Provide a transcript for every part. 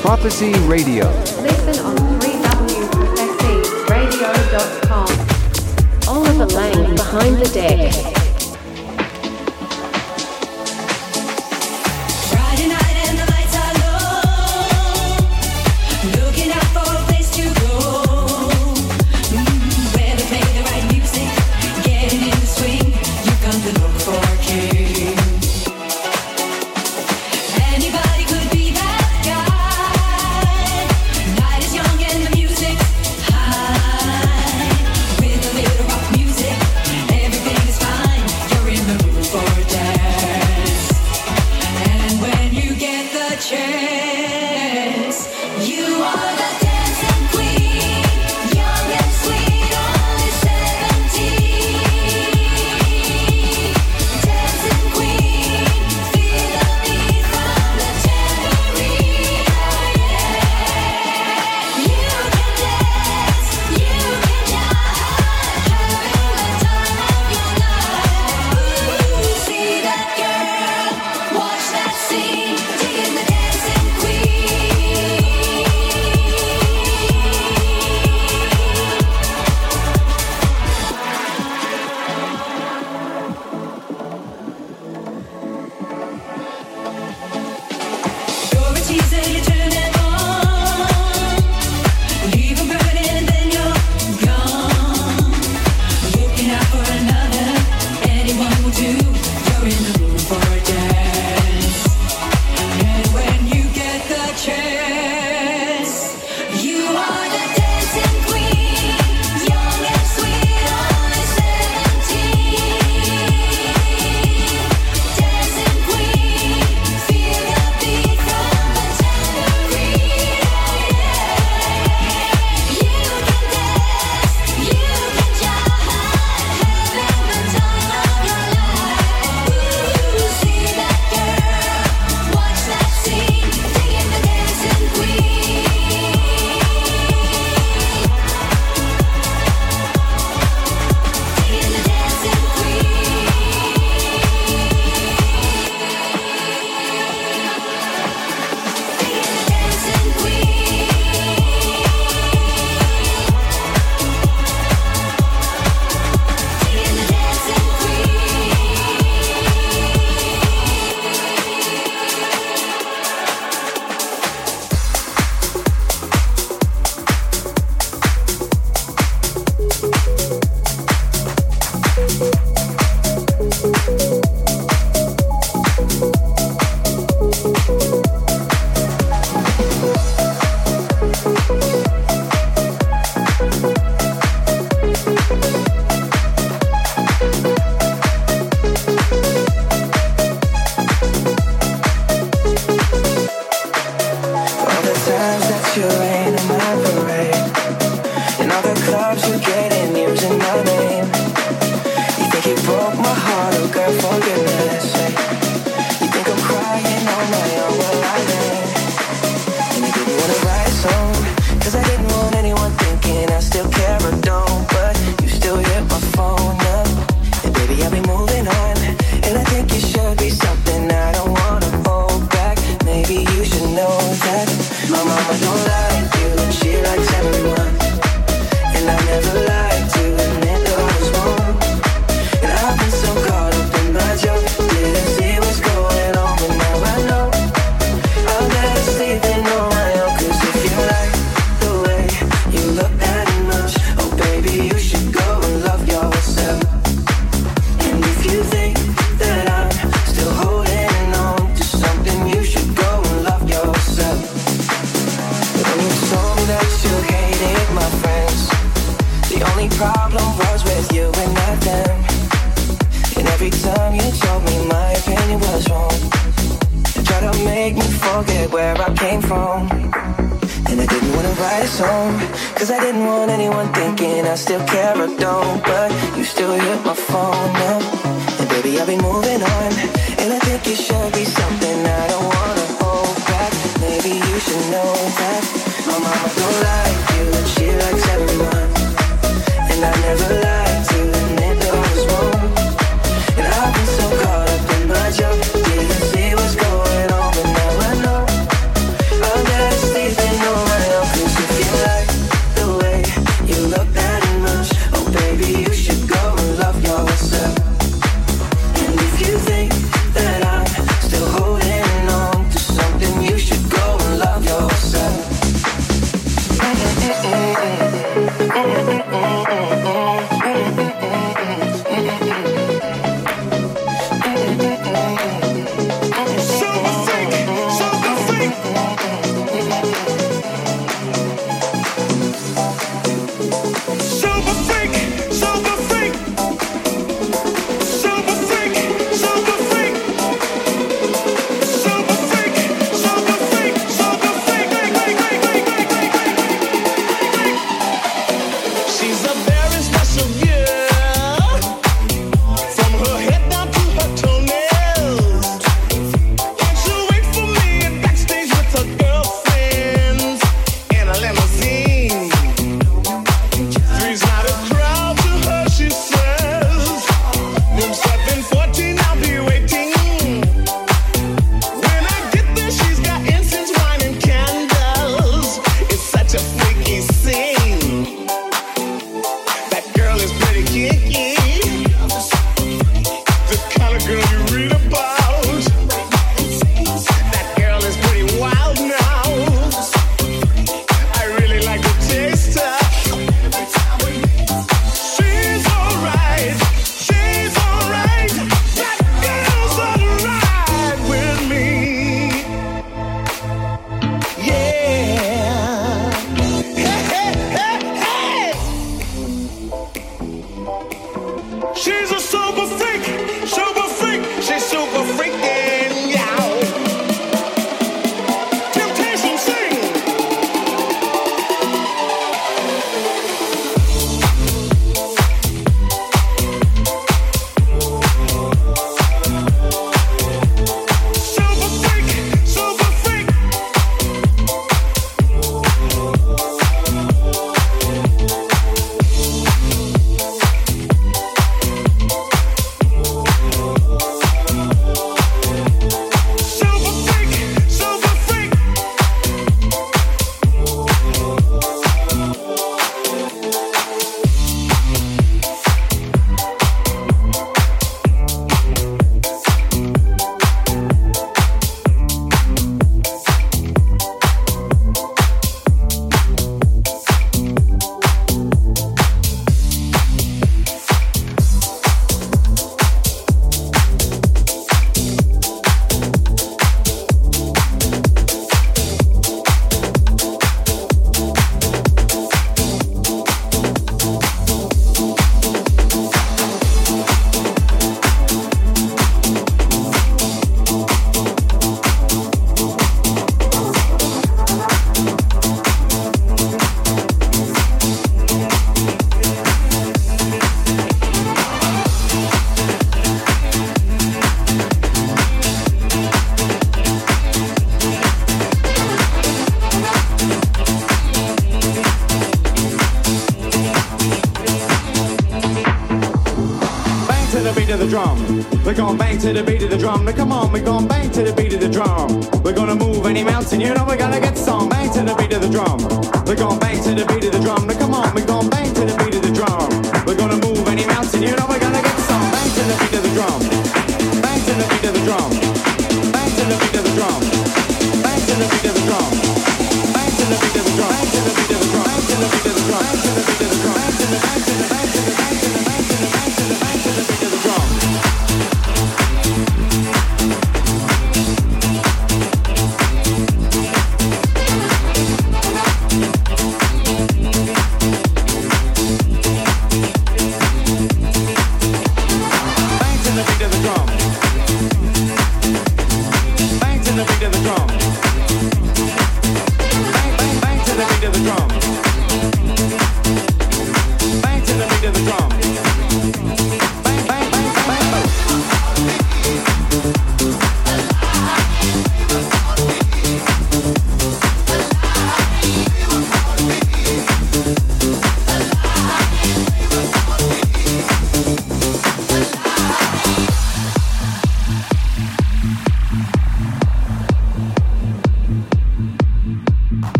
Prophecy Radio. Listen on 3wprophecyradio.com. Oliver Lane behind the deck.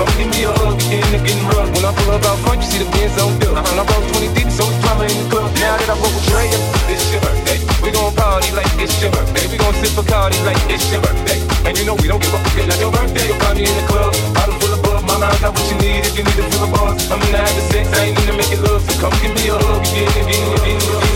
Come give me a hug, you're getting, getting rough. When I pull up out front, you see the Benz on dub. Uh-huh. And I roll 20 deep, so it's drama in the club. Now that I roll with Dre, it's your birthday. We gon' party like it's your birthday. We gon' sip a Bacardi like it's your birthday. And you know we don't give a fuck, it's not your birthday. You'll find me in the club, bottle full of bug. Mama, I got what you need if you need to feel a buzz. I'm in the habit of sex, I ain't in to make it love. So come give me a hug, you're getting, getting, getting.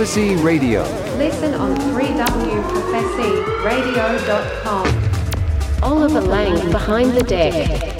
Prophecy Radio. Listen on 3wprophecyradio.com. Oliver Lang behind the deck.